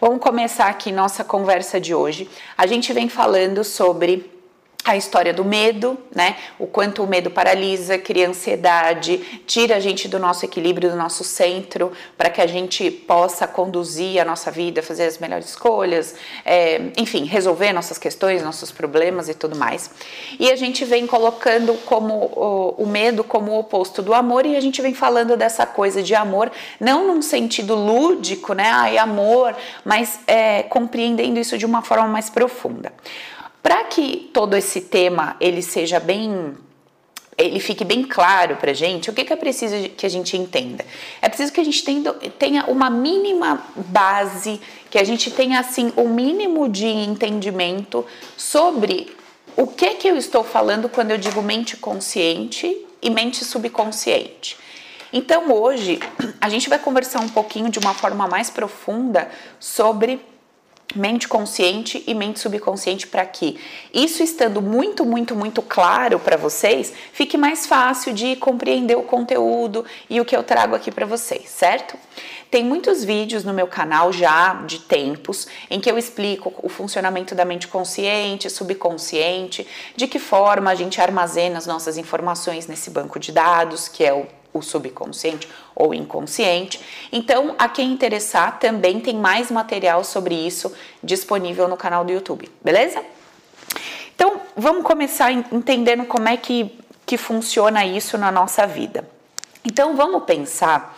Vamos começar aqui nossa conversa de hoje. A gente vem falando sobre a história do medo, né? O quanto o medo paralisa, cria ansiedade, tira a gente do nosso equilíbrio, do nosso centro, para que a gente possa conduzir a nossa vida, fazer as melhores escolhas, é, enfim, resolver nossas questões, nossos problemas e tudo mais. E a gente vem colocando como o, o medo como o oposto do amor e a gente vem falando dessa coisa de amor, não num sentido lúdico, né? Ai, amor, mas é, compreendendo isso de uma forma mais profunda. Para que todo esse tema ele seja bem ele fique bem claro para gente, o que, que é preciso que a gente entenda? É preciso que a gente tenha uma mínima base, que a gente tenha assim o um mínimo de entendimento sobre o que que eu estou falando quando eu digo mente consciente e mente subconsciente. Então hoje a gente vai conversar um pouquinho de uma forma mais profunda sobre mente consciente e mente subconsciente para que isso estando muito, muito, muito claro para vocês, fique mais fácil de compreender o conteúdo e o que eu trago aqui para vocês, certo? Tem muitos vídeos no meu canal já de tempos em que eu explico o funcionamento da mente consciente, subconsciente, de que forma a gente armazena as nossas informações nesse banco de dados, que é o o subconsciente ou inconsciente. Então, a quem interessar, também tem mais material sobre isso disponível no canal do YouTube, beleza? Então, vamos começar entendendo como é que, que funciona isso na nossa vida. Então, vamos pensar,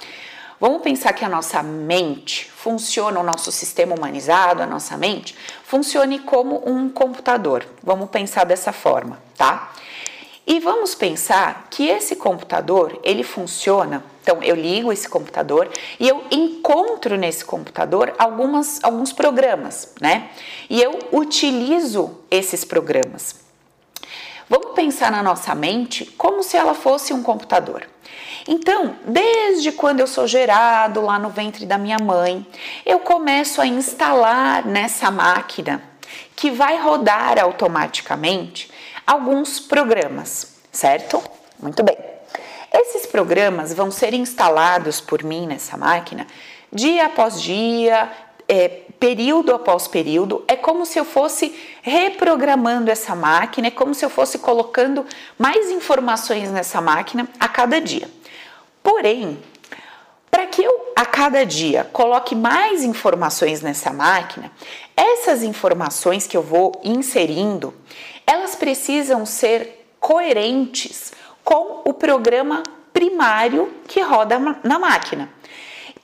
vamos pensar que a nossa mente funciona, o nosso sistema humanizado, a nossa mente, funcione como um computador. Vamos pensar dessa forma, tá? E vamos pensar que esse computador, ele funciona, então eu ligo esse computador e eu encontro nesse computador algumas, alguns programas, né? E eu utilizo esses programas. Vamos pensar na nossa mente como se ela fosse um computador. Então, desde quando eu sou gerado lá no ventre da minha mãe, eu começo a instalar nessa máquina que vai rodar automaticamente alguns programas, certo? Muito bem. Esses programas vão ser instalados por mim nessa máquina dia após dia, é, período após período. É como se eu fosse reprogramando essa máquina, é como se eu fosse colocando mais informações nessa máquina a cada dia. Porém, para que eu a cada dia coloque mais informações nessa máquina, essas informações que eu vou inserindo, elas precisam ser coerentes com o programa primário que roda na máquina.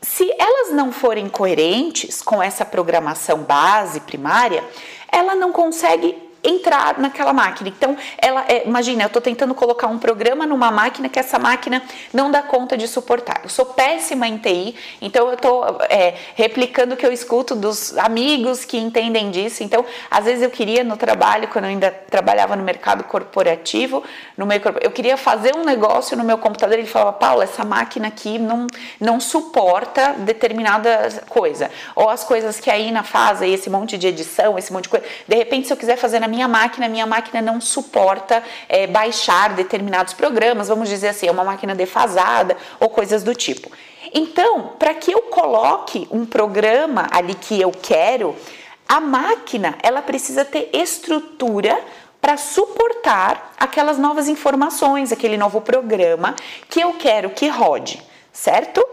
Se elas não forem coerentes com essa programação base primária, ela não consegue entrar naquela máquina. Então, ela é, imagina, eu estou tentando colocar um programa numa máquina que essa máquina não dá conta de suportar. Eu sou péssima em TI, então eu estou é, replicando o que eu escuto dos amigos que entendem disso. Então, às vezes eu queria no trabalho, quando eu ainda trabalhava no mercado corporativo, no meio, eu queria fazer um negócio no meu computador ele falava, Paula, essa máquina aqui não, não suporta determinada coisa. Ou as coisas que a Ina faz, esse monte de edição, esse monte de coisa. De repente, se eu quiser fazer na minha minha máquina, minha máquina não suporta é, baixar determinados programas, vamos dizer assim, é uma máquina defasada ou coisas do tipo. Então, para que eu coloque um programa ali que eu quero, a máquina ela precisa ter estrutura para suportar aquelas novas informações, aquele novo programa que eu quero que rode, certo?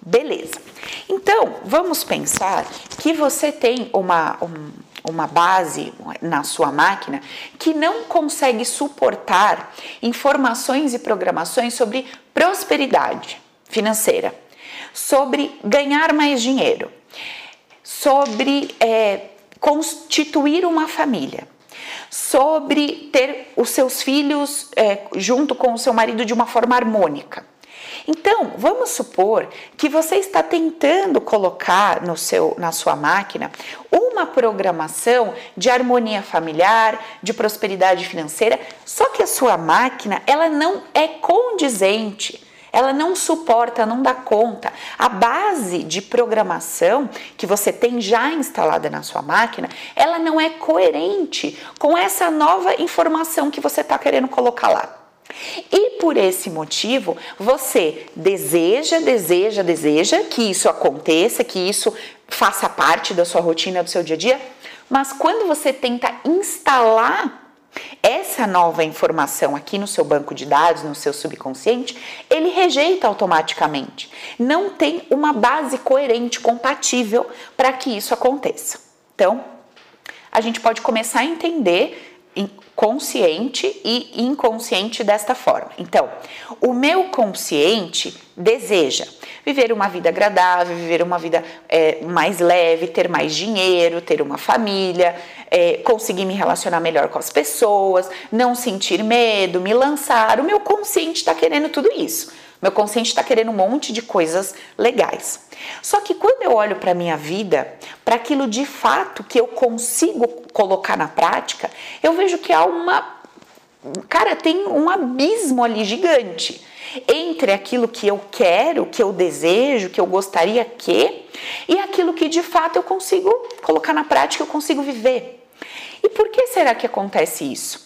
Beleza. Então, vamos pensar que você tem uma, um, uma base na sua máquina que não consegue suportar informações e programações sobre prosperidade financeira, sobre ganhar mais dinheiro, sobre é, constituir uma família, sobre ter os seus filhos é, junto com o seu marido de uma forma harmônica. Então, vamos supor que você está tentando colocar no seu, na sua máquina uma programação de harmonia familiar, de prosperidade financeira, só que a sua máquina ela não é condizente ela não suporta, não dá conta. A base de programação que você tem já instalada na sua máquina, ela não é coerente com essa nova informação que você está querendo colocar lá. E por esse motivo, você deseja, deseja, deseja que isso aconteça, que isso faça parte da sua rotina, do seu dia a dia, mas quando você tenta instalar essa nova informação aqui no seu banco de dados, no seu subconsciente, ele rejeita automaticamente. Não tem uma base coerente, compatível para que isso aconteça. Então, a gente pode começar a entender consciente e inconsciente desta forma. Então, o meu consciente deseja viver uma vida agradável, viver uma vida é, mais leve, ter mais dinheiro, ter uma família, é, conseguir me relacionar melhor com as pessoas, não sentir medo, me lançar. O meu consciente está querendo tudo isso. Meu consciente está querendo um monte de coisas legais. Só que quando eu olho para a minha vida, para aquilo de fato que eu consigo colocar na prática, eu vejo que há uma. Cara, tem um abismo ali gigante entre aquilo que eu quero, que eu desejo, que eu gostaria que, e aquilo que de fato eu consigo colocar na prática, eu consigo viver. E por que será que acontece isso?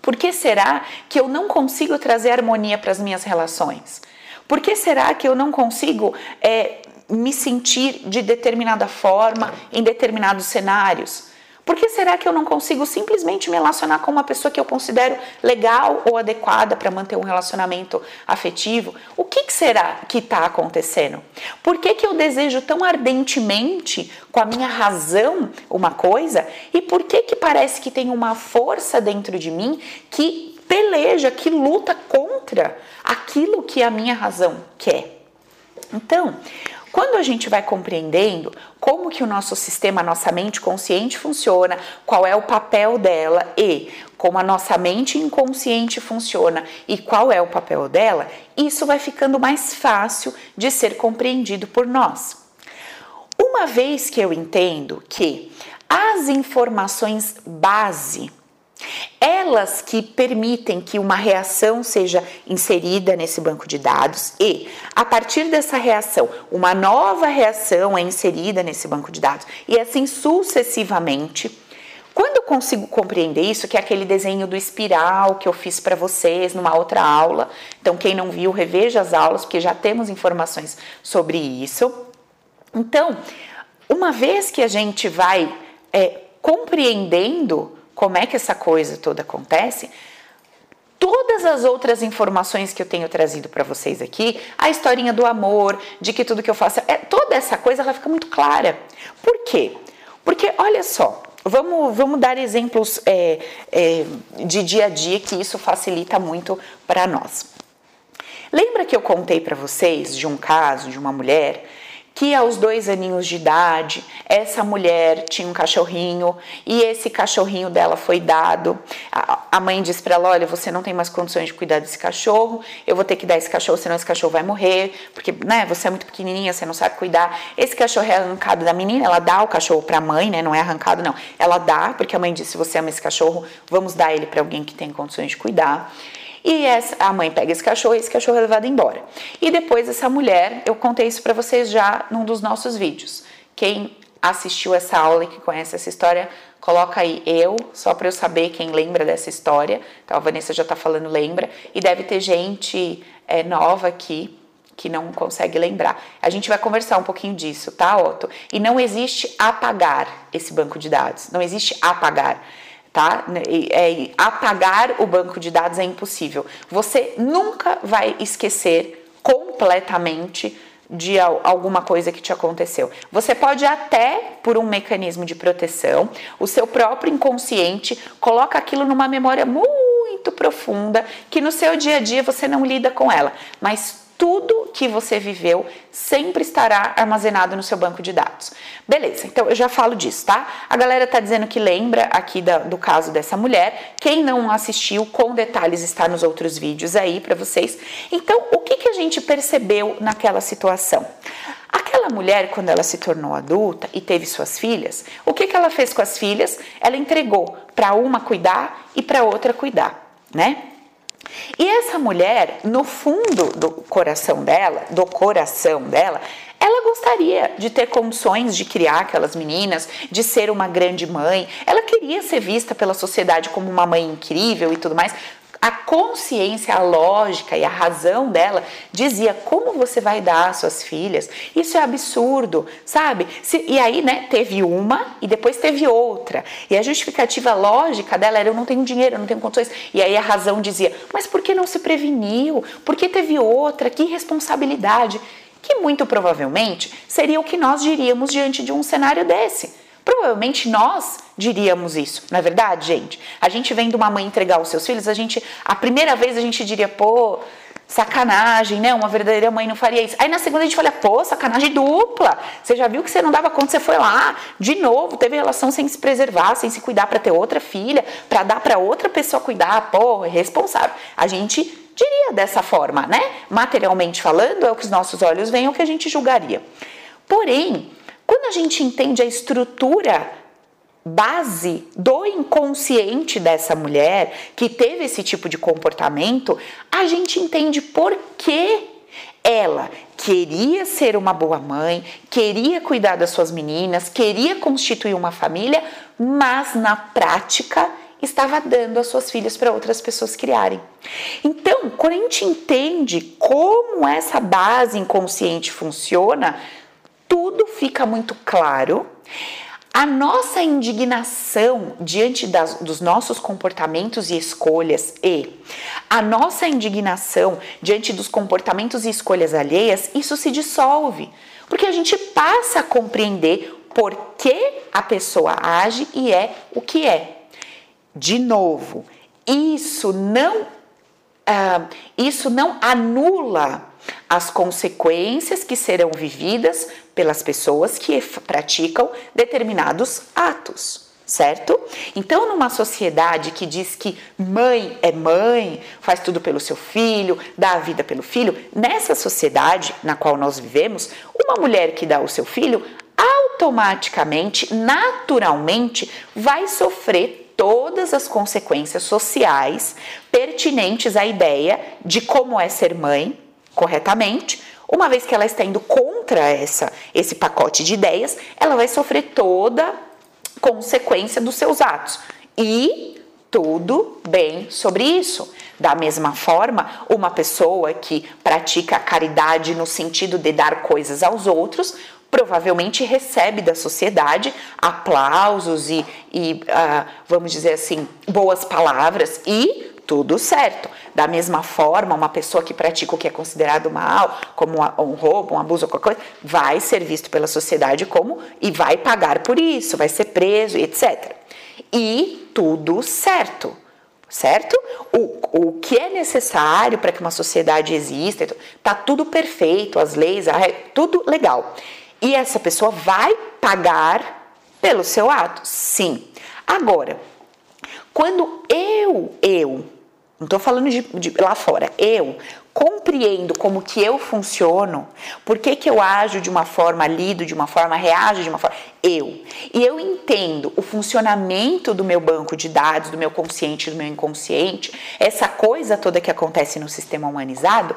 Por que será que eu não consigo trazer harmonia para as minhas relações? Por que será que eu não consigo é, me sentir de determinada forma em determinados cenários? Por que será que eu não consigo simplesmente me relacionar com uma pessoa que eu considero legal ou adequada para manter um relacionamento afetivo? O que, que será que está acontecendo? Por que, que eu desejo tão ardentemente, com a minha razão, uma coisa? E por que, que parece que tem uma força dentro de mim que peleja, que luta contra aquilo que a minha razão quer? Então, quando a gente vai compreendendo como que o nosso sistema, a nossa mente consciente funciona, qual é o papel dela e como a nossa mente inconsciente funciona e qual é o papel dela, isso vai ficando mais fácil de ser compreendido por nós. Uma vez que eu entendo que as informações base elas que permitem que uma reação seja inserida nesse banco de dados e, a partir dessa reação, uma nova reação é inserida nesse banco de dados e assim sucessivamente. Quando eu consigo compreender isso, que é aquele desenho do espiral que eu fiz para vocês numa outra aula, então quem não viu, reveja as aulas, porque já temos informações sobre isso. Então, uma vez que a gente vai é, compreendendo como é que essa coisa toda acontece, todas as outras informações que eu tenho trazido para vocês aqui, a historinha do amor, de que tudo que eu faço, é, toda essa coisa ela fica muito clara. Por quê? Porque olha só, vamos, vamos dar exemplos é, é, de dia a dia que isso facilita muito para nós. Lembra que eu contei para vocês de um caso de uma mulher que aos dois aninhos de idade, essa mulher tinha um cachorrinho e esse cachorrinho dela foi dado. A, mãe disse para ela: Olha, você não tem mais condições de cuidar desse cachorro, eu vou ter que dar esse cachorro, senão esse cachorro vai morrer, porque né, você é muito pequenininha, você não sabe cuidar. Esse cachorro é arrancado da menina, ela dá o cachorro para a mãe, né? Não é arrancado, não. Ela dá, porque a mãe disse: Se você ama esse cachorro, vamos dar ele para alguém que tem condições de cuidar. E essa, a mãe pega esse cachorro e esse cachorro é levado embora. E depois essa mulher, eu contei isso para vocês já num dos nossos vídeos. Quem assistiu essa aula e que conhece essa história, coloca aí eu, só para eu saber quem lembra dessa história. Então a Vanessa já está falando lembra. E deve ter gente é, nova aqui que não consegue lembrar. A gente vai conversar um pouquinho disso, tá, Otto? E não existe apagar esse banco de dados. Não existe apagar tá? É, apagar o banco de dados é impossível. Você nunca vai esquecer completamente de alguma coisa que te aconteceu. Você pode até, por um mecanismo de proteção, o seu próprio inconsciente coloca aquilo numa memória muito profunda que no seu dia a dia você não lida com ela, mas tudo que você viveu sempre estará armazenado no seu banco de dados. Beleza, então eu já falo disso, tá? A galera tá dizendo que lembra aqui da, do caso dessa mulher. Quem não assistiu, com detalhes, está nos outros vídeos aí para vocês. Então, o que, que a gente percebeu naquela situação? Aquela mulher, quando ela se tornou adulta e teve suas filhas, o que, que ela fez com as filhas? Ela entregou para uma cuidar e para outra cuidar, né? E essa mulher, no fundo do coração dela, do coração dela, ela gostaria de ter condições de criar aquelas meninas, de ser uma grande mãe. Ela queria ser vista pela sociedade como uma mãe incrível e tudo mais. A consciência, a lógica e a razão dela dizia como você vai dar às suas filhas. Isso é absurdo, sabe? Se, e aí, né, teve uma e depois teve outra. E a justificativa lógica dela era: eu não tenho dinheiro, eu não tenho condições. E aí a razão dizia: mas por que não se preveniu? Por que teve outra? Que responsabilidade? Que muito provavelmente seria o que nós diríamos diante de um cenário desse. Provavelmente nós diríamos isso, não é verdade, gente? A gente vendo uma mãe entregar os seus filhos, a gente, a primeira vez a gente diria, pô, sacanagem, né? Uma verdadeira mãe não faria isso. Aí na segunda a gente fala, pô, sacanagem dupla. Você já viu que você não dava conta, você foi lá, de novo, teve relação sem se preservar, sem se cuidar para ter outra filha, para dar para outra pessoa cuidar, pô, é responsável. A gente diria dessa forma, né? Materialmente falando, é o que os nossos olhos veem, é o que a gente julgaria. Porém, quando a gente entende a estrutura base do inconsciente dessa mulher que teve esse tipo de comportamento, a gente entende por que ela queria ser uma boa mãe, queria cuidar das suas meninas, queria constituir uma família, mas na prática estava dando as suas filhas para outras pessoas criarem. Então, quando a gente entende como essa base inconsciente funciona, tudo fica muito claro. A nossa indignação diante das, dos nossos comportamentos e escolhas e a nossa indignação diante dos comportamentos e escolhas alheias, isso se dissolve, porque a gente passa a compreender por que a pessoa age e é o que é. De novo, isso não, uh, isso não anula as consequências que serão vividas pelas pessoas que praticam determinados atos certo? Então, numa sociedade que diz que mãe é mãe, faz tudo pelo seu filho, dá a vida pelo filho, nessa sociedade na qual nós vivemos, uma mulher que dá o seu filho automaticamente, naturalmente, vai sofrer todas as consequências sociais pertinentes à ideia de como é ser mãe corretamente, uma vez que ela está indo contra essa, esse pacote de ideias, ela vai sofrer toda consequência dos seus atos. E tudo bem sobre isso. Da mesma forma, uma pessoa que pratica a caridade no sentido de dar coisas aos outros, provavelmente recebe da sociedade aplausos e, e uh, vamos dizer assim, boas palavras e tudo certo. Da mesma forma, uma pessoa que pratica o que é considerado mal, como um roubo, um abuso, qualquer coisa, vai ser visto pela sociedade como e vai pagar por isso, vai ser preso, etc. E tudo certo certo? O, o que é necessário para que uma sociedade exista, tá tudo perfeito, as leis, a, tudo legal. E essa pessoa vai pagar pelo seu ato? Sim. Agora, quando eu, eu, não estou falando de, de, lá fora. Eu compreendo como que eu funciono, por que, que eu ajo de uma forma, lido de uma forma, reajo de uma forma. Eu. E eu entendo o funcionamento do meu banco de dados, do meu consciente, do meu inconsciente, essa coisa toda que acontece no sistema humanizado,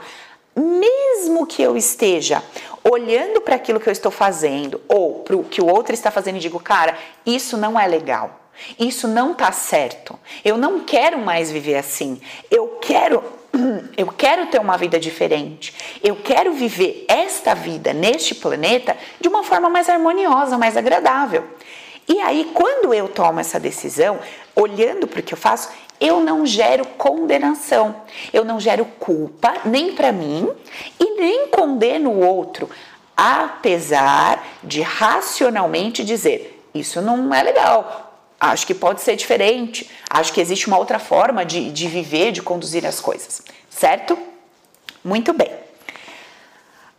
mesmo que eu esteja olhando para aquilo que eu estou fazendo ou para o que o outro está fazendo e digo, cara, isso não é legal. Isso não tá certo. Eu não quero mais viver assim. Eu quero eu quero ter uma vida diferente. Eu quero viver esta vida neste planeta de uma forma mais harmoniosa, mais agradável. E aí, quando eu tomo essa decisão, olhando para o que eu faço, eu não gero condenação, eu não gero culpa nem para mim e nem condeno o outro, apesar de racionalmente dizer: isso não é legal, Acho que pode ser diferente. Acho que existe uma outra forma de, de viver, de conduzir as coisas. Certo? Muito bem.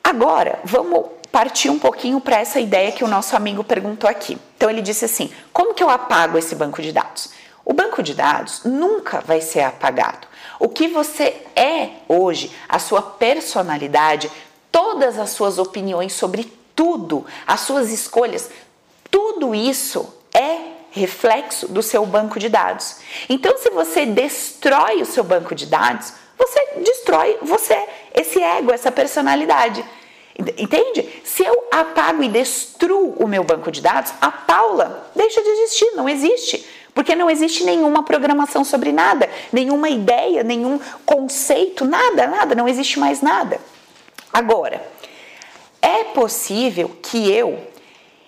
Agora, vamos partir um pouquinho para essa ideia que o nosso amigo perguntou aqui. Então, ele disse assim: como que eu apago esse banco de dados? O banco de dados nunca vai ser apagado. O que você é hoje, a sua personalidade, todas as suas opiniões sobre tudo, as suas escolhas, tudo isso é reflexo do seu banco de dados. Então, se você destrói o seu banco de dados, você destrói você, esse ego, essa personalidade. Entende? Se eu apago e destruo o meu banco de dados, a Paula deixa de existir, não existe. Porque não existe nenhuma programação sobre nada, nenhuma ideia, nenhum conceito, nada, nada, não existe mais nada. Agora, é possível que eu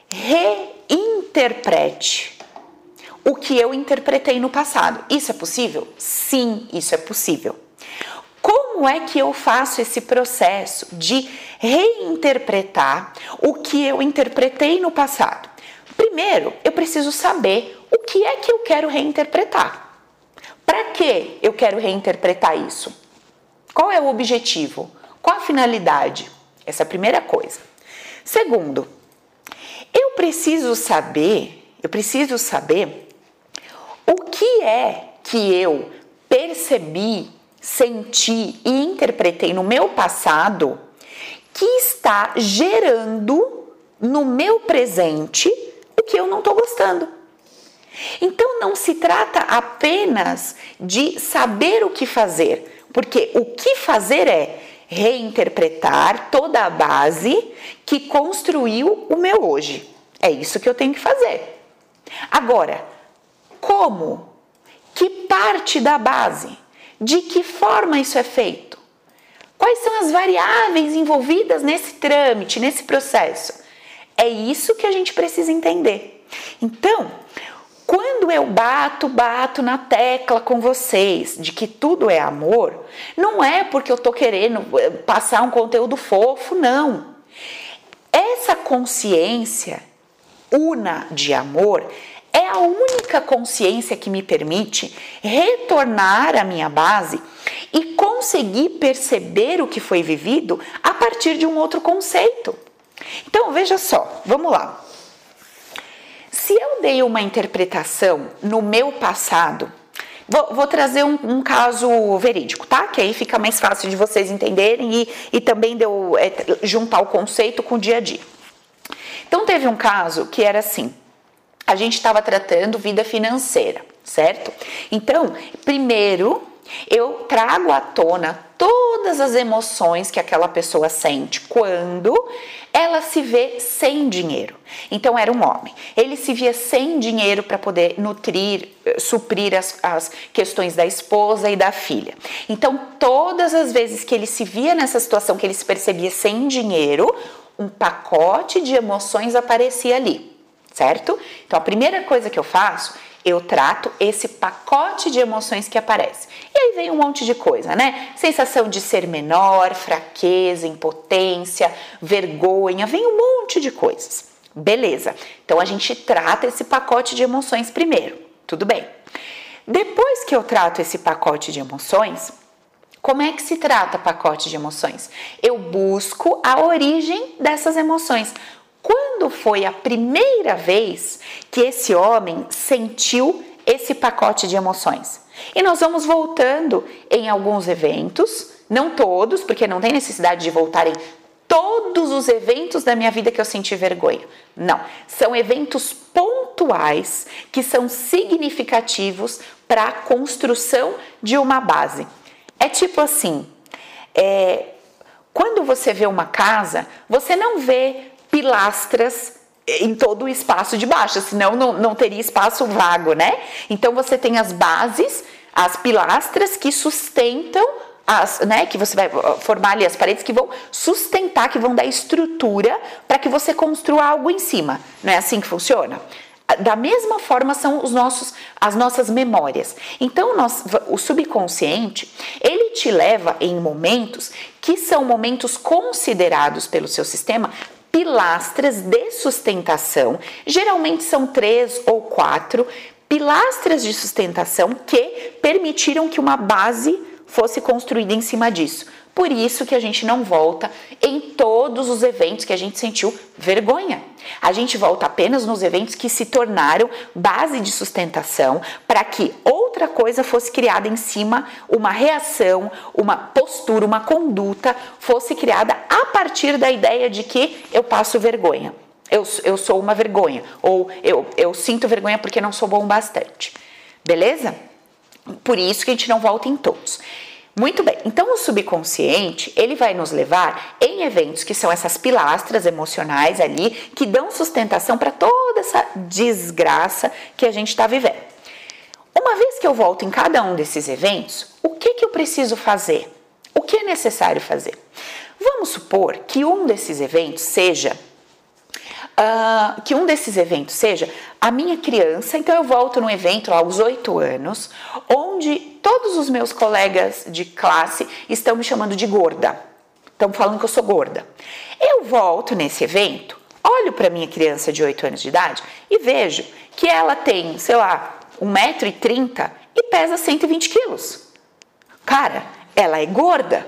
reinterprete o que eu interpretei no passado. Isso é possível? Sim, isso é possível. Como é que eu faço esse processo de reinterpretar o que eu interpretei no passado? Primeiro, eu preciso saber o que é que eu quero reinterpretar. Para que eu quero reinterpretar isso? Qual é o objetivo? Qual a finalidade? Essa é a primeira coisa. Segundo, eu preciso saber, eu preciso saber o que é que eu percebi, senti e interpretei no meu passado que está gerando no meu presente o que eu não estou gostando. Então não se trata apenas de saber o que fazer, porque o que fazer é reinterpretar toda a base que construiu o meu hoje. É isso que eu tenho que fazer. Agora, como? Que parte da base? De que forma isso é feito? Quais são as variáveis envolvidas nesse trâmite, nesse processo? É isso que a gente precisa entender. Então, quando eu bato, bato na tecla com vocês de que tudo é amor, não é porque eu tô querendo eh, passar um conteúdo fofo, não. Essa consciência una de amor é a única consciência que me permite retornar à minha base e conseguir perceber o que foi vivido a partir de um outro conceito. Então, veja só, vamos lá. Se eu dei uma interpretação no meu passado, vou, vou trazer um, um, caso verídico, tá? Que aí fica mais fácil de vocês entenderem e, e também deu é, juntar o conceito com o dia a dia. Então, teve um caso que era assim: a gente estava tratando vida financeira, certo? Então, primeiro eu trago à tona todas as emoções que aquela pessoa sente quando ela se vê sem dinheiro. Então era um homem. Ele se via sem dinheiro para poder nutrir, eh, suprir as, as questões da esposa e da filha. Então todas as vezes que ele se via nessa situação, que ele se percebia sem dinheiro, um pacote de emoções aparecia ali, certo? Então a primeira coisa que eu faço eu trato esse pacote de emoções que aparece. E aí vem um monte de coisa, né? Sensação de ser menor, fraqueza, impotência, vergonha, vem um monte de coisas. Beleza. Então a gente trata esse pacote de emoções primeiro. Tudo bem. Depois que eu trato esse pacote de emoções, como é que se trata pacote de emoções? Eu busco a origem dessas emoções quando foi a primeira vez que esse homem sentiu esse pacote de emoções. E nós vamos voltando em alguns eventos, não todos, porque não tem necessidade de voltar em todos os eventos da minha vida que eu senti vergonha. Não, são eventos pontuais que são significativos para a construção de uma base. É tipo assim, é, quando você vê uma casa, você não vê pilastras em todo o espaço de baixo, senão não, não teria espaço vago, né? Então você tem as bases, as pilastras que sustentam as, né, que você vai formar ali as paredes que vão sustentar, que vão dar estrutura para que você construa algo em cima. Não é assim que funciona? Da mesma forma são os nossos, as nossas memórias. Então, nós, o subconsciente, ele te leva em momentos que são momentos considerados pelo seu sistema pilastras de sustentação, geralmente são três ou quatro pilastras de sustentação que permitiram que uma base fosse construída em cima disso. Por isso que a gente não volta em todos os eventos que a gente sentiu vergonha. A gente volta apenas nos eventos que se tornaram base de sustentação para que outra coisa fosse criada em cima, uma reação, uma postura, uma conduta fosse criada a partir da ideia de que eu passo vergonha. Eu, eu sou uma vergonha, ou eu, eu sinto vergonha porque não sou bom bastante. Beleza? Por isso que a gente não volta em todos. Muito bem, então o subconsciente ele vai nos levar em eventos que são essas pilastras emocionais ali que dão sustentação para toda essa desgraça que a gente está vivendo. que eu volto em cada um desses eventos, o que, que eu preciso fazer? O que é necessário fazer? Vamos supor que um desses eventos seja Uh, que um desses eventos seja a minha criança, então eu volto no evento aos oito anos, onde todos os meus colegas de classe estão me chamando de gorda, estão falando que eu sou gorda. Eu volto nesse evento, olho para minha criança de oito anos de idade e vejo que ela tem, sei lá, 1,30m e pesa 120 quilos. Cara, ela é gorda.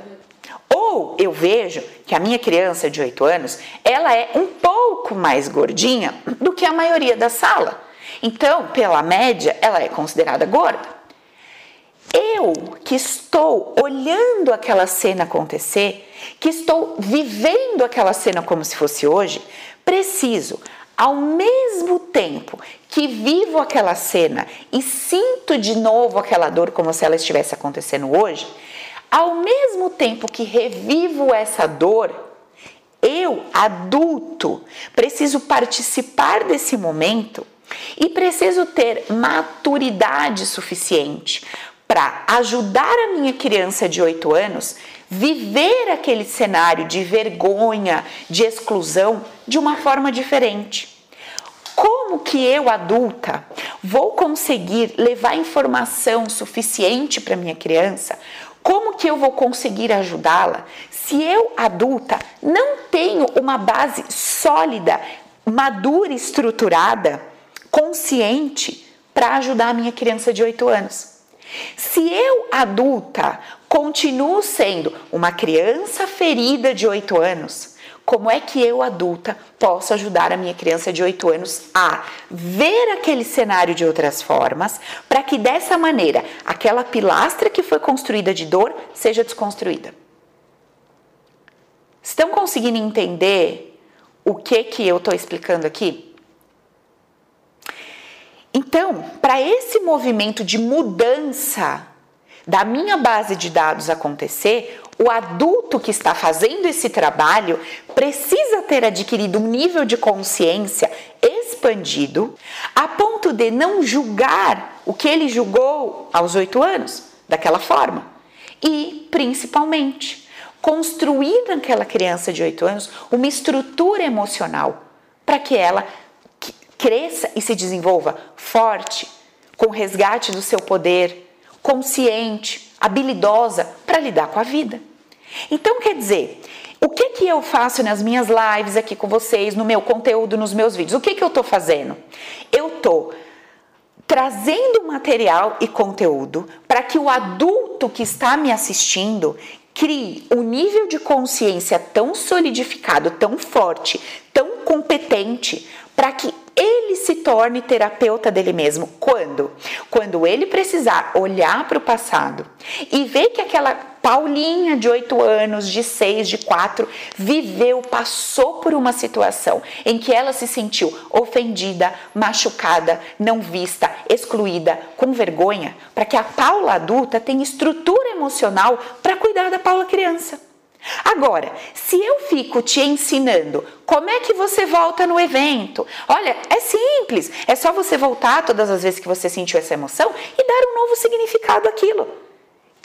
Ou eu vejo que a minha criança de 8 anos, ela é um pouco mais gordinha do que a maioria da sala. Então, pela média, ela é considerada gorda. Eu que estou olhando aquela cena acontecer, que estou vivendo aquela cena como se fosse hoje, preciso, ao mesmo tempo que vivo aquela cena e sinto de novo aquela dor como se ela estivesse acontecendo hoje, ao mesmo tempo que revivo essa dor, eu, adulto, preciso participar desse momento e preciso ter maturidade suficiente para ajudar a minha criança de 8 anos viver aquele cenário de vergonha, de exclusão de uma forma diferente. Como que eu, adulta, vou conseguir levar informação suficiente para minha criança como que eu vou conseguir ajudá-la se eu, adulta, não tenho uma base sólida, madura, estruturada, consciente para ajudar a minha criança de 8 anos? Se eu, adulta, continuo sendo uma criança ferida de 8 anos, como é que eu, adulta, posso ajudar a minha criança de 8 anos a ver aquele cenário de outras formas, para que dessa maneira aquela pilastra que foi construída de dor seja desconstruída? Estão conseguindo entender o que que eu estou explicando aqui? Então, para esse movimento de mudança da minha base de dados acontecer, o adulto que está fazendo esse trabalho precisa ter adquirido um nível de consciência expandido a ponto de não julgar o que ele julgou aos oito anos daquela forma. E, principalmente, construir naquela criança de oito anos uma estrutura emocional para que ela cresça e se desenvolva forte, com resgate do seu poder, consciente, habilidosa para lidar com a vida. Então, quer dizer, o que que eu faço nas minhas lives aqui com vocês, no meu conteúdo, nos meus vídeos? O que que eu estou fazendo? Eu estou trazendo material e conteúdo para que o adulto que está me assistindo crie um nível de consciência tão solidificado, tão forte, tão competente, para que ele se torne terapeuta dele mesmo. Quando? Quando ele precisar olhar para o passado e ver que aquela Paulinha de 8 anos, de 6, de 4, viveu, passou por uma situação em que ela se sentiu ofendida, machucada, não vista, excluída, com vergonha, para que a Paula adulta tenha estrutura emocional para cuidar da Paula criança. Agora, se eu fico te ensinando como é que você volta no evento, olha, é simples, é só você voltar todas as vezes que você sentiu essa emoção e dar um novo significado àquilo.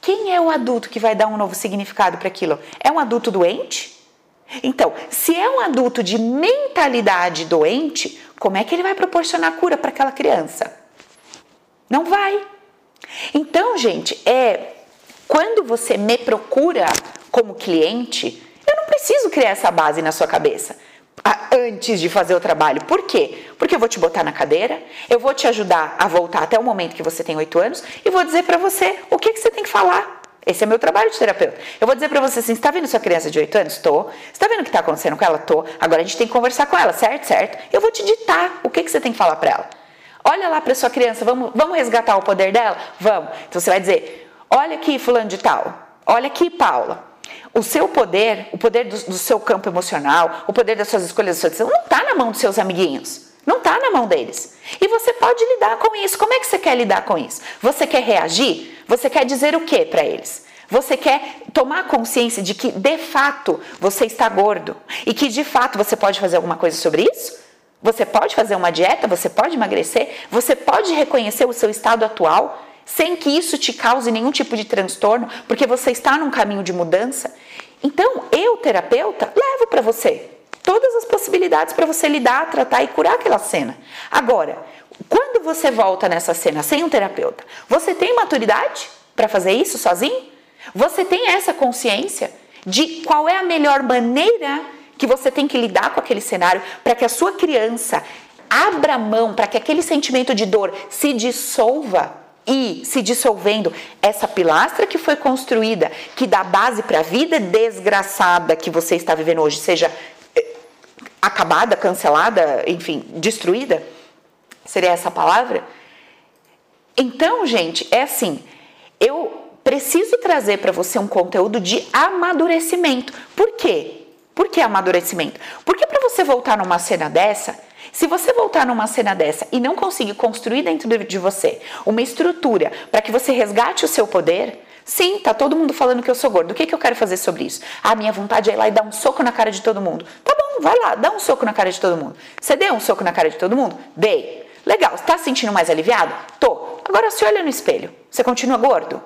Quem é o adulto que vai dar um novo significado para aquilo? É um adulto doente? Então, se é um adulto de mentalidade doente, como é que ele vai proporcionar cura para aquela criança? Não vai. Então, gente, é quando você me procura como cliente, eu não preciso criar essa base na sua cabeça antes de fazer o trabalho. Por quê? Porque eu vou te botar na cadeira, eu vou te ajudar a voltar até o momento que você tem oito anos e vou dizer para você o que, que você tem que falar. Esse é meu trabalho de terapeuta. Eu vou dizer para você assim: está vendo sua criança de 8 anos? Tô. Está vendo o que está acontecendo com ela? Tô. Agora a gente tem que conversar com ela, certo? Certo. Eu vou te ditar o que, que você tem que falar para ela. Olha lá para sua criança, vamos, vamos resgatar o poder dela? Vamos. Então você vai dizer: olha aqui, fulano de tal. Olha aqui, Paula. O seu poder, o poder do, do seu campo emocional, o poder das suas escolhas, da sua não está na mão dos seus amiguinhos. Não está na mão deles. E você pode lidar com isso. Como é que você quer lidar com isso? Você quer reagir? Você quer dizer o que para eles? Você quer tomar consciência de que de fato você está gordo e que de fato você pode fazer alguma coisa sobre isso? Você pode fazer uma dieta, você pode emagrecer, você pode reconhecer o seu estado atual sem que isso te cause nenhum tipo de transtorno, porque você está num caminho de mudança. Então, eu, terapeuta, levo para você todas as possibilidades para você lidar, tratar e curar aquela cena. Agora, quando você volta nessa cena sem um terapeuta, você tem maturidade para fazer isso sozinho? Você tem essa consciência de qual é a melhor maneira que você tem que lidar com aquele cenário para que a sua criança abra mão, para que aquele sentimento de dor se dissolva e se dissolvendo essa pilastra que foi construída, que dá base para a vida desgraçada que você está vivendo hoje, seja eh, acabada, cancelada, enfim, destruída, seria essa palavra? Então, gente, é assim, eu preciso trazer para você um conteúdo de amadurecimento. Por quê? Por que amadurecimento? Porque para você voltar numa cena dessa, se você voltar numa cena dessa e não conseguir construir dentro de você uma estrutura para que você resgate o seu poder, sim, tá todo mundo falando que eu sou gordo. O que, que eu quero fazer sobre isso? A minha vontade é ir lá e dar um soco na cara de todo mundo. Tá bom, vai lá, dá um soco na cara de todo mundo. Você deu um soco na cara de todo mundo? Dei. Legal, está se sentindo mais aliviado? Tô. Agora se olha no espelho. Você continua gordo?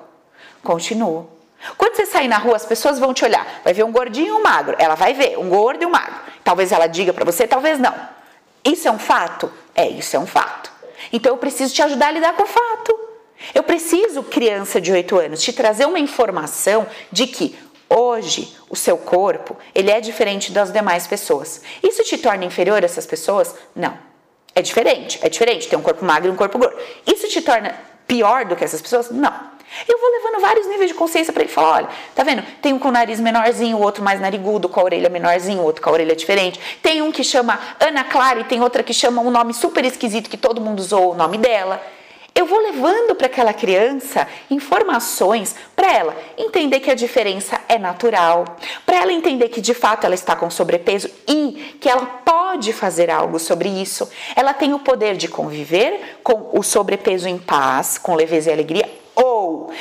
Continuo. Quando você sair na rua, as pessoas vão te olhar. Vai ver um gordinho e um magro. Ela vai ver um gordo e um magro. Talvez ela diga para você, talvez não. Isso é um fato? É, isso é um fato. Então eu preciso te ajudar a lidar com o fato. Eu preciso, criança de 8 anos, te trazer uma informação de que hoje o seu corpo, ele é diferente das demais pessoas. Isso te torna inferior a essas pessoas? Não. É diferente, é diferente ter um corpo magro e um corpo gordo. Isso te torna pior do que essas pessoas? Não. Eu vou levando vários níveis de consciência para ele falar: olha, tá vendo? Tem um com o nariz menorzinho, o outro mais narigudo, com a orelha menorzinho, o outro com a orelha diferente. Tem um que chama Ana Clara e tem outra que chama um nome super esquisito que todo mundo usou o nome dela. Eu vou levando para aquela criança informações para ela entender que a diferença é natural, para ela entender que de fato ela está com sobrepeso e que ela pode fazer algo sobre isso. Ela tem o poder de conviver com o sobrepeso em paz, com leveza e alegria,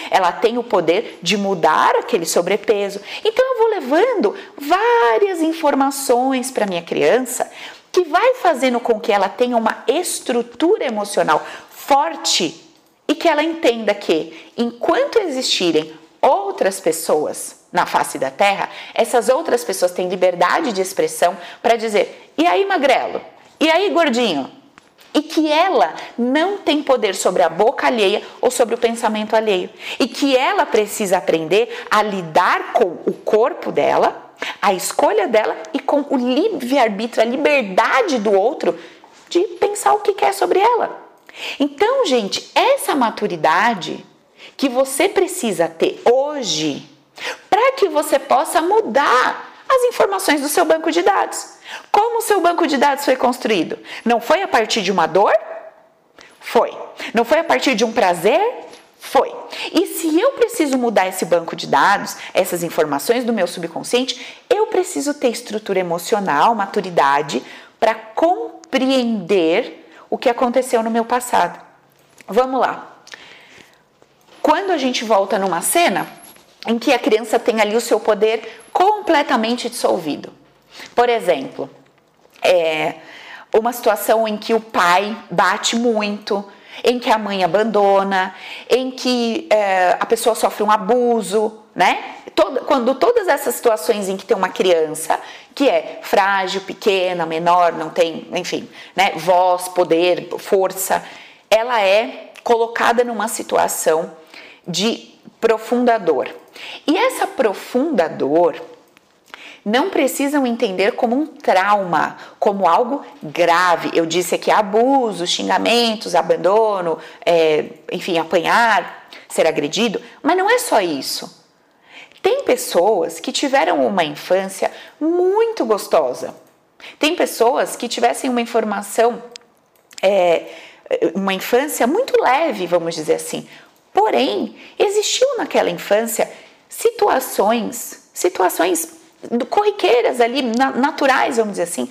ela tem o poder de mudar aquele sobrepeso. Então eu vou levando várias informações para minha criança que vai fazendo com que ela tenha uma estrutura emocional forte e que ela entenda que enquanto existirem outras pessoas na face da terra, essas outras pessoas têm liberdade de expressão para dizer: "E aí, magrelo? E aí, gordinho? E que ela não tem poder sobre a boca alheia ou sobre o pensamento alheio e que ela precisa aprender a lidar com o corpo dela, a escolha dela e com o livre-arbítrio, a liberdade do outro de pensar o que quer sobre ela. Então, gente, essa maturidade que você precisa ter hoje para que você possa mudar as informações do seu banco de dados. Como o seu banco de dados foi construído? Não foi a partir de uma dor? Foi. Não foi a partir de um prazer? Foi. E se eu preciso mudar esse banco de dados, essas informações do meu subconsciente, eu preciso ter estrutura emocional, maturidade para compreender o que aconteceu no meu passado. Vamos lá. Quando a gente volta numa cena em que a criança tem ali o seu poder completamente dissolvido. Por exemplo, é uma situação em que o pai bate muito, em que a mãe abandona, em que é, a pessoa sofre um abuso, né? Todo, quando todas essas situações em que tem uma criança que é frágil, pequena, menor, não tem, enfim, né, voz, poder, força, ela é colocada numa situação de profunda dor. E essa profunda dor, não precisam entender como um trauma, como algo grave. Eu disse aqui abuso, xingamentos, abandono, é, enfim, apanhar, ser agredido, mas não é só isso. Tem pessoas que tiveram uma infância muito gostosa. Tem pessoas que tivessem uma informação, é, uma infância muito leve, vamos dizer assim. Porém, existiu naquela infância situações, situações corriqueiras ali, naturais, vamos dizer assim,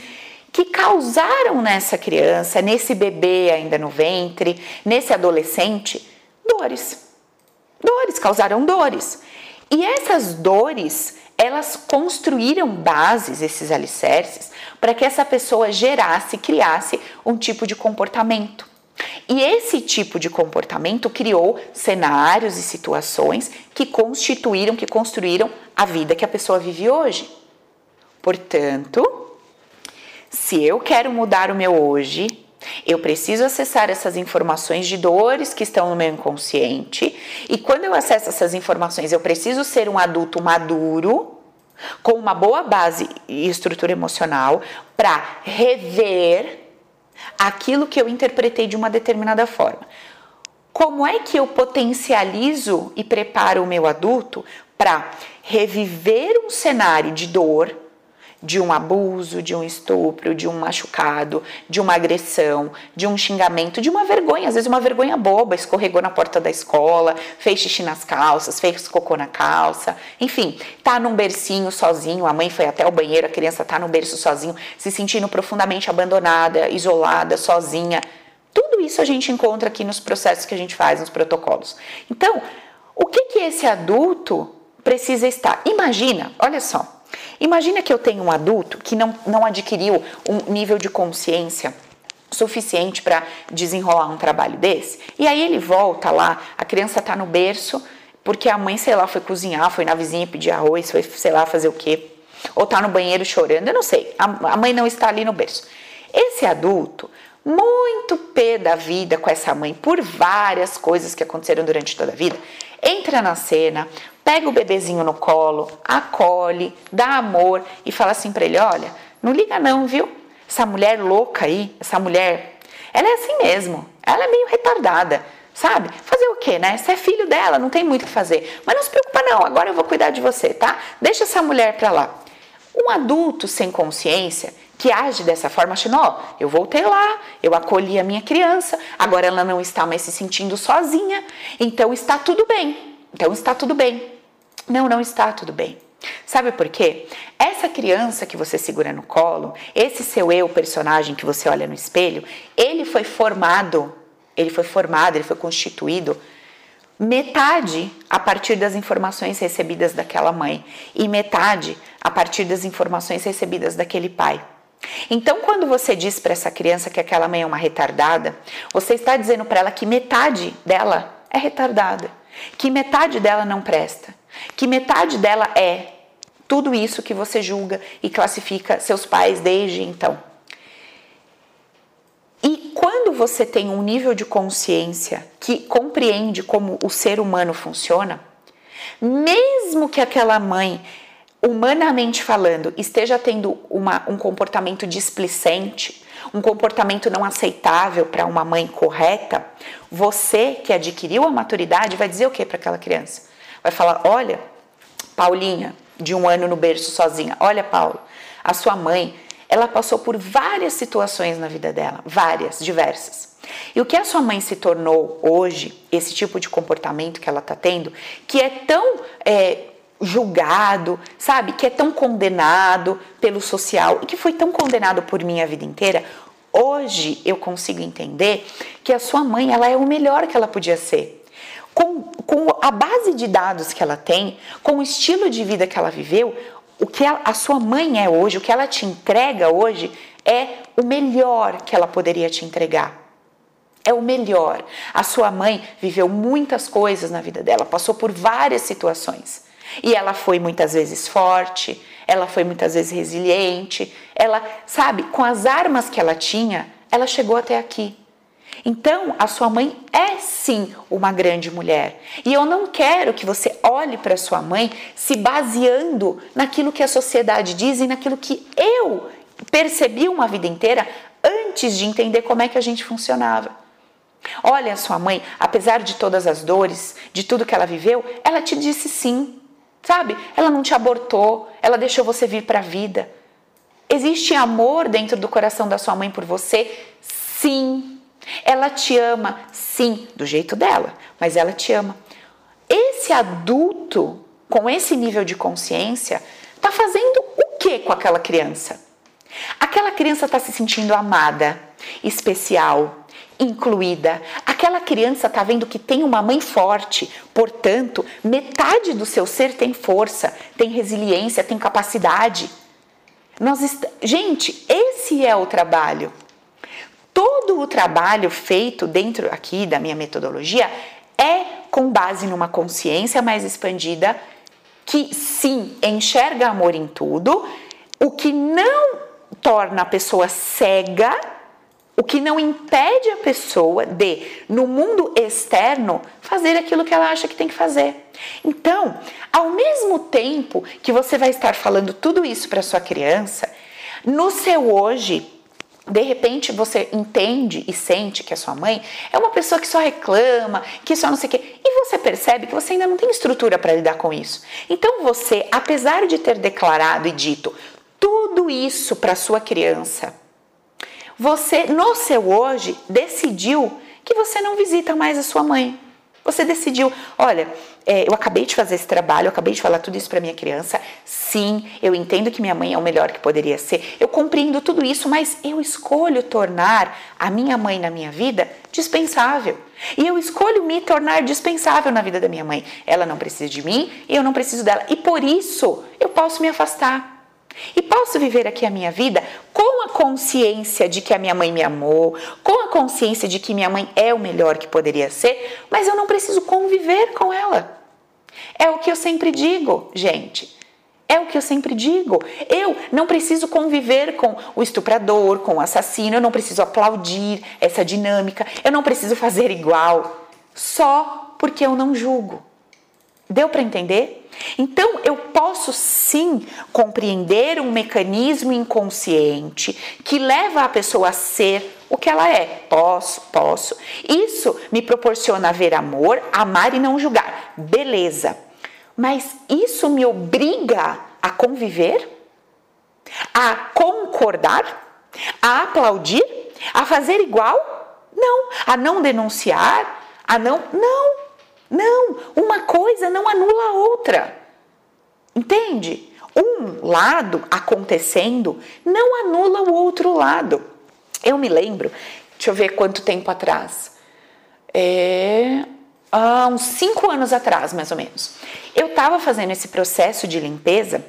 que causaram nessa criança, nesse bebê ainda no ventre, nesse adolescente, dores. Dores, causaram dores. E essas dores, elas construíram bases, esses alicerces, para que essa pessoa gerasse, criasse um tipo de comportamento. E esse tipo de comportamento criou cenários e situações que constituíram, que construíram a vida que a pessoa vive hoje. Portanto, se eu quero mudar o meu hoje, eu preciso acessar essas informações de dores que estão no meu inconsciente, e quando eu acesso essas informações, eu preciso ser um adulto maduro com uma boa base e estrutura emocional para rever aquilo que eu interpretei de uma determinada forma. Como é que eu potencializo e preparo o meu adulto para reviver um cenário de dor de um abuso, de um estupro, de um machucado, de uma agressão, de um xingamento, de uma vergonha, às vezes uma vergonha boba, escorregou na porta da escola, fez xixi nas calças, fez cocô na calça, enfim, tá num bercinho sozinho, a mãe foi até o banheiro, a criança tá no berço sozinho, se sentindo profundamente abandonada, isolada, sozinha. Tudo isso a gente encontra aqui nos processos que a gente faz, nos protocolos. Então, o que que esse adulto precisa estar? Imagina, olha só, Imagina que eu tenho um adulto que não, não adquiriu um nível de consciência suficiente para desenrolar um trabalho desse. E aí ele volta lá, a criança está no berço, porque a mãe, sei lá, foi cozinhar, foi na vizinha pedir arroz, foi, sei lá, fazer o quê. Ou está no banheiro chorando, eu não sei. A, a mãe não está ali no berço. Esse adulto, muito pé da vida com essa mãe por várias coisas que aconteceram durante toda a vida, entra na cena, pega o bebezinho no colo, acolhe, dá amor e fala assim para ele: olha, não liga não, viu? Essa mulher louca aí, essa mulher, ela é assim mesmo, ela é meio retardada, sabe? Fazer o quê, né? Você é filho dela, não tem muito o que fazer. Mas não se preocupa não, agora eu vou cuidar de você, tá? Deixa essa mulher pra lá. Um adulto sem consciência que age dessa forma, achando, ó, eu voltei lá, eu acolhi a minha criança, agora ela não está mais se sentindo sozinha, então está tudo bem. Então está tudo bem. Não, não está tudo bem. Sabe por quê? Essa criança que você segura no colo, esse seu eu personagem que você olha no espelho, ele foi formado, ele foi formado, ele foi constituído metade a partir das informações recebidas daquela mãe e metade a partir das informações recebidas daquele pai. Então, quando você diz para essa criança que aquela mãe é uma retardada, você está dizendo para ela que metade dela é retardada, que metade dela não presta, que metade dela é tudo isso que você julga e classifica seus pais desde então. E quando você tem um nível de consciência que compreende como o ser humano funciona, mesmo que aquela mãe humanamente falando, esteja tendo uma, um comportamento displicente, um comportamento não aceitável para uma mãe correta, você que adquiriu a maturidade vai dizer o que para aquela criança? Vai falar: olha, Paulinha, de um ano no berço sozinha, olha, Paulo, a sua mãe, ela passou por várias situações na vida dela, várias, diversas. E o que a sua mãe se tornou hoje, esse tipo de comportamento que ela está tendo, que é tão é, julgado, sabe? Que é tão condenado pelo social e que foi tão condenado por mim a vida inteira. Hoje eu consigo entender que a sua mãe ela é o melhor que ela podia ser. Com, com a base de dados que ela tem, com o estilo de vida que ela viveu, o que a, a sua mãe é hoje, o que ela te entrega hoje, é o melhor que ela poderia te entregar é o melhor. A sua mãe viveu muitas coisas na vida dela, passou por várias situações. E ela foi muitas vezes forte, ela foi muitas vezes resiliente, ela, sabe, com as armas que ela tinha, ela chegou até aqui. Então, a sua mãe é sim uma grande mulher. E eu não quero que você olhe para sua mãe se baseando naquilo que a sociedade diz e naquilo que eu percebi uma vida inteira antes de entender como é que a gente funcionava. Olha, a sua mãe, apesar de todas as dores, de tudo que ela viveu, ela te disse sim. Sabe? Ela não te abortou, ela deixou você vir para a vida. Existe amor dentro do coração da sua mãe por você? Sim. Ela te ama, sim, do jeito dela, mas ela te ama. Esse adulto com esse nível de consciência está fazendo o que com aquela criança? Aquela criança está se sentindo amada, especial, incluída. Aquela criança está vendo que tem uma mãe forte, portanto, metade do seu ser tem força, tem resiliência, tem capacidade. Nós est... Gente, esse é o trabalho. todo o trabalho feito dentro aqui da minha metodologia é com base numa consciência mais expandida que sim enxerga amor em tudo, o que não torna a pessoa cega, o que não impede a pessoa de, no mundo externo, fazer aquilo que ela acha que tem que fazer. Então, ao mesmo tempo que você vai estar falando tudo isso para sua criança, no seu hoje, de repente você entende e sente que a sua mãe é uma pessoa que só reclama, que só não sei o quê, e você percebe que você ainda não tem estrutura para lidar com isso. Então você, apesar de ter declarado e dito tudo isso para sua criança, você no seu hoje decidiu que você não visita mais a sua mãe. Você decidiu, olha, é, eu acabei de fazer esse trabalho, eu acabei de falar tudo isso para minha criança. Sim, eu entendo que minha mãe é o melhor que poderia ser. Eu compreendo tudo isso, mas eu escolho tornar a minha mãe na minha vida dispensável. E eu escolho me tornar dispensável na vida da minha mãe. Ela não precisa de mim e eu não preciso dela. E por isso eu posso me afastar. E posso viver aqui a minha vida com a consciência de que a minha mãe me amou, com a consciência de que minha mãe é o melhor que poderia ser, mas eu não preciso conviver com ela. É o que eu sempre digo, gente. É o que eu sempre digo. Eu não preciso conviver com o estuprador, com o assassino, eu não preciso aplaudir essa dinâmica, eu não preciso fazer igual, só porque eu não julgo. Deu para entender? Então eu posso sim compreender um mecanismo inconsciente que leva a pessoa a ser o que ela é. Posso, posso. Isso me proporciona ver amor, amar e não julgar. Beleza. Mas isso me obriga a conviver? A concordar? A aplaudir? A fazer igual? Não. A não denunciar? A não. Não. Não, uma coisa não anula a outra. Entende? Um lado acontecendo não anula o outro lado. Eu me lembro, deixa eu ver quanto tempo atrás. É, há uns cinco anos atrás, mais ou menos. Eu estava fazendo esse processo de limpeza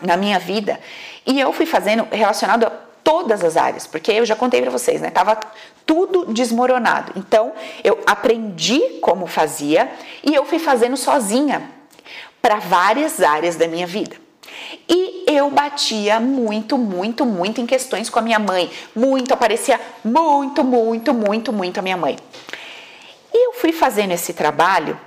na minha vida e eu fui fazendo relacionado a todas as áreas, porque eu já contei para vocês, né? Tava tudo desmoronado. Então, eu aprendi como fazia e eu fui fazendo sozinha para várias áreas da minha vida. E eu batia muito, muito, muito em questões com a minha mãe. Muito, aparecia muito, muito, muito, muito a minha mãe. E eu fui fazendo esse trabalho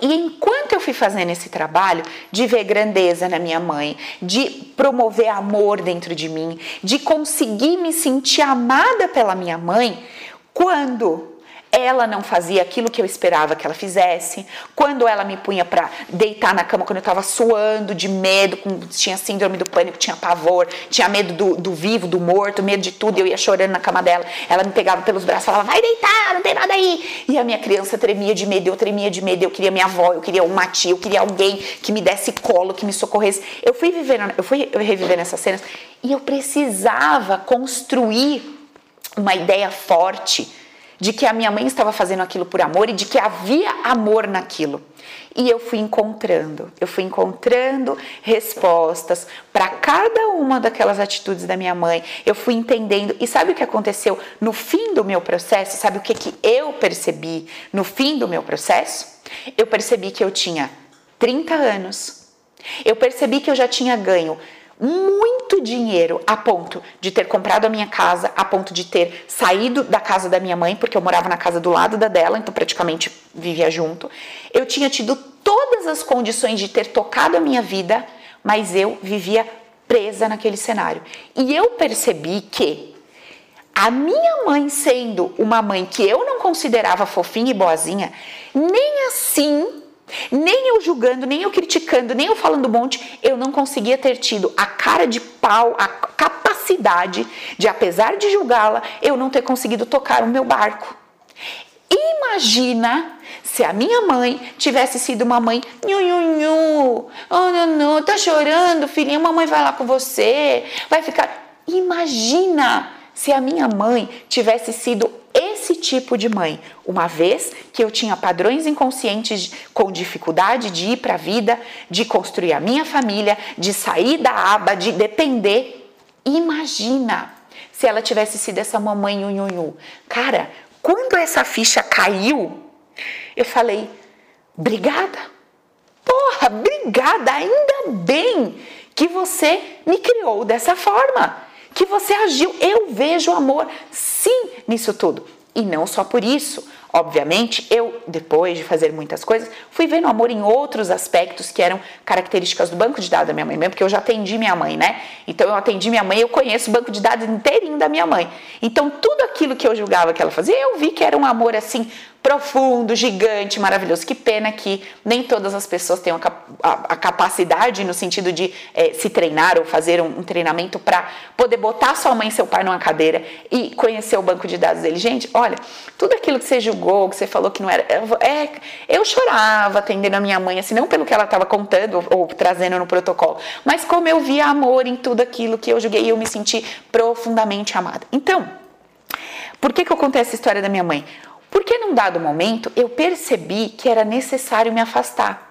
e enquanto eu fui fazendo esse trabalho de ver grandeza na minha mãe, de promover amor dentro de mim, de conseguir me sentir amada pela minha mãe, quando ela não fazia aquilo que eu esperava que ela fizesse. Quando ela me punha para deitar na cama, quando eu estava suando de medo, com, tinha síndrome do pânico, tinha pavor, tinha medo do, do, vivo, do morto, medo de tudo, eu ia chorando na cama dela. Ela me pegava pelos braços, falava: "Vai deitar, não tem nada aí". E a minha criança tremia de medo, eu tremia de medo, eu queria minha avó, eu queria uma tia, eu queria alguém que me desse colo, que me socorresse. Eu fui vivendo, eu fui revivendo essas cenas e eu precisava construir uma ideia forte de que a minha mãe estava fazendo aquilo por amor e de que havia amor naquilo. E eu fui encontrando, eu fui encontrando respostas para cada uma daquelas atitudes da minha mãe. Eu fui entendendo. E sabe o que aconteceu no fim do meu processo? Sabe o que, que eu percebi no fim do meu processo? Eu percebi que eu tinha 30 anos. Eu percebi que eu já tinha ganho muito dinheiro a ponto de ter comprado a minha casa, a ponto de ter saído da casa da minha mãe, porque eu morava na casa do lado da dela, então praticamente vivia junto. Eu tinha tido todas as condições de ter tocado a minha vida, mas eu vivia presa naquele cenário. E eu percebi que a minha mãe sendo uma mãe que eu não considerava fofinha e boazinha, nem assim nem eu julgando, nem eu criticando, nem eu falando um monte, eu não conseguia ter tido a cara de pau, a capacidade de, apesar de julgá-la, eu não ter conseguido tocar o meu barco. Imagina se a minha mãe tivesse sido uma mãe nhu, nhu, nhu. Oh, não, não, tá chorando, filhinha, mamãe vai lá com você, vai ficar. Imagina se a minha mãe tivesse sido esse tipo de mãe, uma vez que eu tinha padrões inconscientes com dificuldade de ir para a vida, de construir a minha família, de sair da aba, de depender. Imagina se ela tivesse sido essa mamãe unhunhu. Cara, quando essa ficha caiu, eu falei, obrigada. Porra, obrigada, ainda bem que você me criou dessa forma, que você agiu. Eu vejo amor sim nisso tudo. E não só por isso. Obviamente, eu, depois de fazer muitas coisas, fui vendo amor em outros aspectos que eram características do banco de dados da minha mãe mesmo, porque eu já atendi minha mãe, né? Então eu atendi minha mãe, eu conheço o banco de dados inteirinho da minha mãe. Então tudo aquilo que eu julgava que ela fazia, eu vi que era um amor assim profundo, gigante, maravilhoso. Que pena que nem todas as pessoas têm a, a, a capacidade no sentido de é, se treinar ou fazer um, um treinamento para poder botar sua mãe e seu pai numa cadeira e conhecer o banco de dados dele. Gente, olha, tudo aquilo que você julgou, que você falou que não era. É, eu chorava atendendo a minha mãe, assim, não pelo que ela estava contando ou, ou trazendo no protocolo, mas como eu via amor em tudo aquilo que eu julguei e eu me senti profundamente amada. Então, por que, que eu contei essa história da minha mãe? Porque num dado momento eu percebi que era necessário me afastar.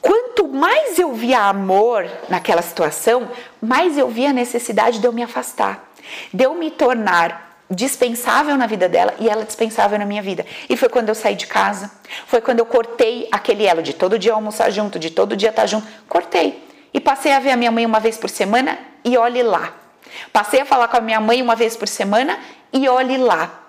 Quanto mais eu via amor naquela situação, mais eu via a necessidade de eu me afastar, de eu me tornar dispensável na vida dela e ela dispensável na minha vida. E foi quando eu saí de casa, foi quando eu cortei aquele elo de todo dia almoçar junto, de todo dia estar junto, cortei. E passei a ver a minha mãe uma vez por semana e olhe lá. Passei a falar com a minha mãe uma vez por semana e olhe lá.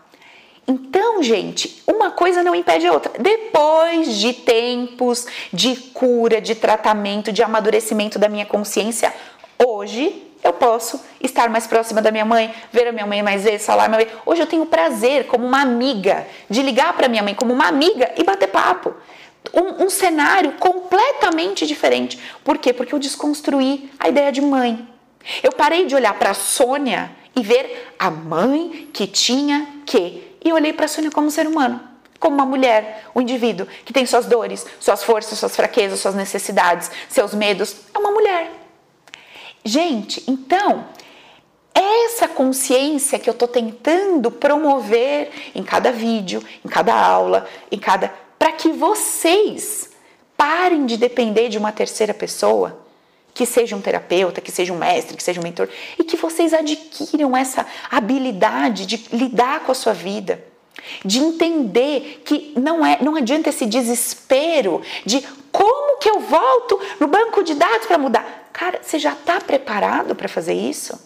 Então, gente, uma coisa não impede a outra. Depois de tempos de cura, de tratamento, de amadurecimento da minha consciência, hoje eu posso estar mais próxima da minha mãe, ver a minha mãe mais vezes, falar minha mãe. Hoje eu tenho prazer, como uma amiga, de ligar para minha mãe como uma amiga e bater papo. Um, um cenário completamente diferente. Por quê? Porque eu desconstruí a ideia de mãe. Eu parei de olhar para a Sônia e ver a mãe que tinha que e olhei para a Sônia como um ser humano, como uma mulher, um indivíduo que tem suas dores, suas forças, suas fraquezas, suas necessidades, seus medos. É uma mulher. Gente, então, essa consciência que eu estou tentando promover em cada vídeo, em cada aula, em cada. para que vocês parem de depender de uma terceira pessoa que seja um terapeuta, que seja um mestre, que seja um mentor, e que vocês adquiram essa habilidade de lidar com a sua vida, de entender que não é, não adianta esse desespero de como que eu volto no banco de dados para mudar. Cara, você já está preparado para fazer isso?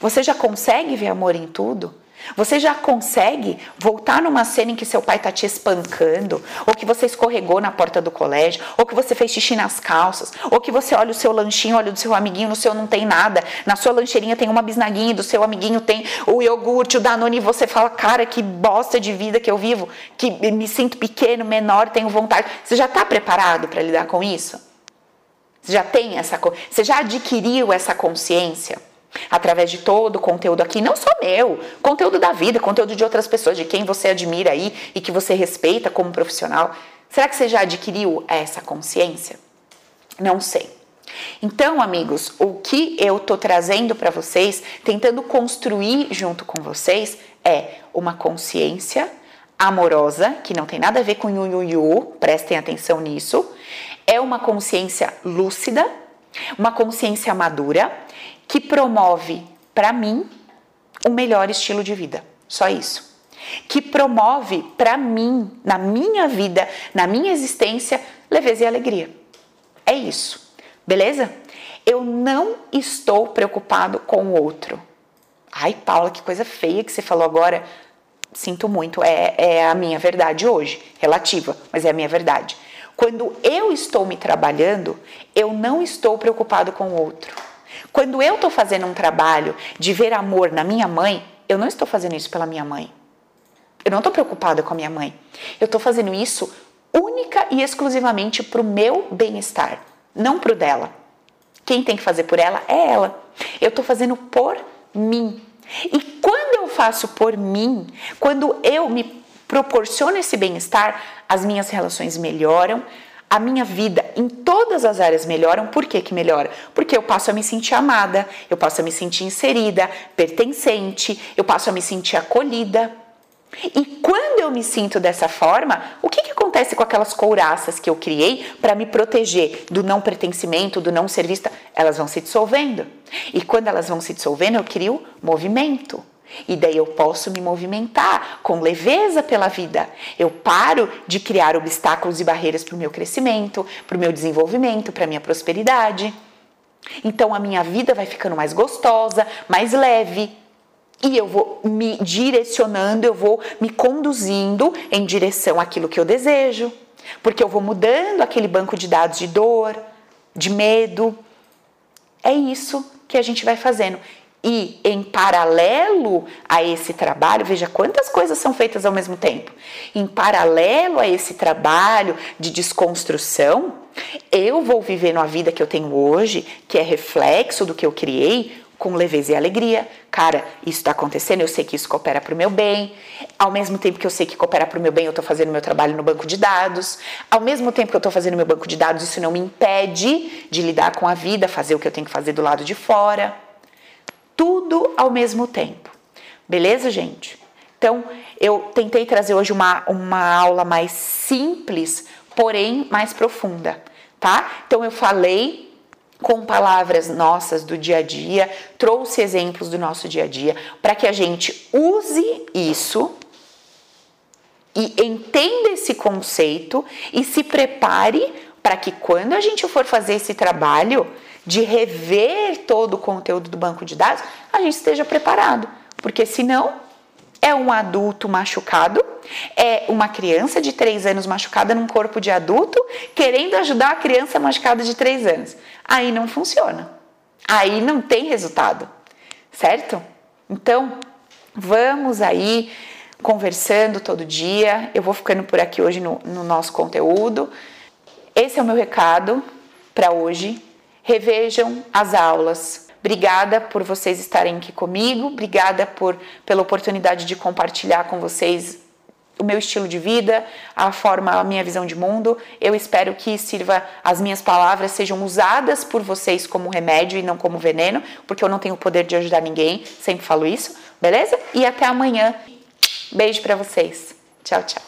Você já consegue ver amor em tudo? Você já consegue voltar numa cena em que seu pai tá te espancando, ou que você escorregou na porta do colégio, ou que você fez xixi nas calças, ou que você olha o seu lanchinho, olha do seu amiguinho, no seu não tem nada, na sua lancheirinha tem uma bisnaguinha, do seu amiguinho tem o iogurte, o Danone, e você fala, cara, que bosta de vida que eu vivo, que me sinto pequeno, menor, tenho vontade. Você já está preparado para lidar com isso? Você já tem essa, você já adquiriu essa consciência? Através de todo o conteúdo aqui, não só meu, conteúdo da vida, conteúdo de outras pessoas, de quem você admira aí e que você respeita como profissional. Será que você já adquiriu essa consciência? Não sei. Então, amigos, o que eu tô trazendo para vocês, tentando construir junto com vocês, é uma consciência amorosa, que não tem nada a ver com yu, yu, yu prestem atenção nisso. É uma consciência lúcida, uma consciência madura que promove para mim o melhor estilo de vida. Só isso. Que promove para mim, na minha vida, na minha existência, leveza e alegria. É isso. Beleza? Eu não estou preocupado com o outro. Ai, Paula, que coisa feia que você falou agora. Sinto muito, é, é a minha verdade hoje, relativa, mas é a minha verdade. Quando eu estou me trabalhando, eu não estou preocupado com o outro. Quando eu estou fazendo um trabalho de ver amor na minha mãe, eu não estou fazendo isso pela minha mãe. Eu não estou preocupada com a minha mãe. Eu estou fazendo isso única e exclusivamente para o meu bem-estar, não para o dela. Quem tem que fazer por ela é ela. Eu estou fazendo por mim. E quando eu faço por mim, quando eu me proporciono esse bem-estar, as minhas relações melhoram, a minha vida em todas as áreas melhoram. Por que que melhora? Porque eu passo a me sentir amada, eu passo a me sentir inserida, pertencente, eu passo a me sentir acolhida. E quando eu me sinto dessa forma, o que, que acontece com aquelas couraças que eu criei para me proteger do não pertencimento, do não ser vista? Elas vão se dissolvendo. E quando elas vão se dissolvendo, eu crio movimento. E daí eu posso me movimentar com leveza pela vida. Eu paro de criar obstáculos e barreiras para o meu crescimento, para o meu desenvolvimento, para a minha prosperidade. Então a minha vida vai ficando mais gostosa, mais leve. E eu vou me direcionando, eu vou me conduzindo em direção àquilo que eu desejo. Porque eu vou mudando aquele banco de dados de dor, de medo. É isso que a gente vai fazendo. E em paralelo a esse trabalho, veja quantas coisas são feitas ao mesmo tempo. Em paralelo a esse trabalho de desconstrução, eu vou vivendo a vida que eu tenho hoje, que é reflexo do que eu criei, com leveza e alegria. Cara, isso está acontecendo, eu sei que isso coopera para o meu bem. Ao mesmo tempo que eu sei que coopera para o meu bem, eu estou fazendo meu trabalho no banco de dados. Ao mesmo tempo que eu estou fazendo meu banco de dados, isso não me impede de lidar com a vida, fazer o que eu tenho que fazer do lado de fora tudo ao mesmo tempo. Beleza, gente? Então, eu tentei trazer hoje uma, uma aula mais simples, porém mais profunda, tá? Então, eu falei com palavras nossas do dia a dia, trouxe exemplos do nosso dia a dia, para que a gente use isso e entenda esse conceito e se prepare para que quando a gente for fazer esse trabalho, de rever todo o conteúdo do banco de dados, a gente esteja preparado, porque senão é um adulto machucado, é uma criança de 3 anos machucada num corpo de adulto querendo ajudar a criança machucada de 3 anos. Aí não funciona. Aí não tem resultado, certo? Então, vamos aí conversando todo dia. Eu vou ficando por aqui hoje no, no nosso conteúdo. Esse é o meu recado para hoje revejam as aulas. Obrigada por vocês estarem aqui comigo, obrigada por, pela oportunidade de compartilhar com vocês o meu estilo de vida, a forma, a minha visão de mundo. Eu espero que sirva as minhas palavras sejam usadas por vocês como remédio e não como veneno, porque eu não tenho o poder de ajudar ninguém, sempre falo isso, beleza? E até amanhã. Beijo para vocês. Tchau, tchau.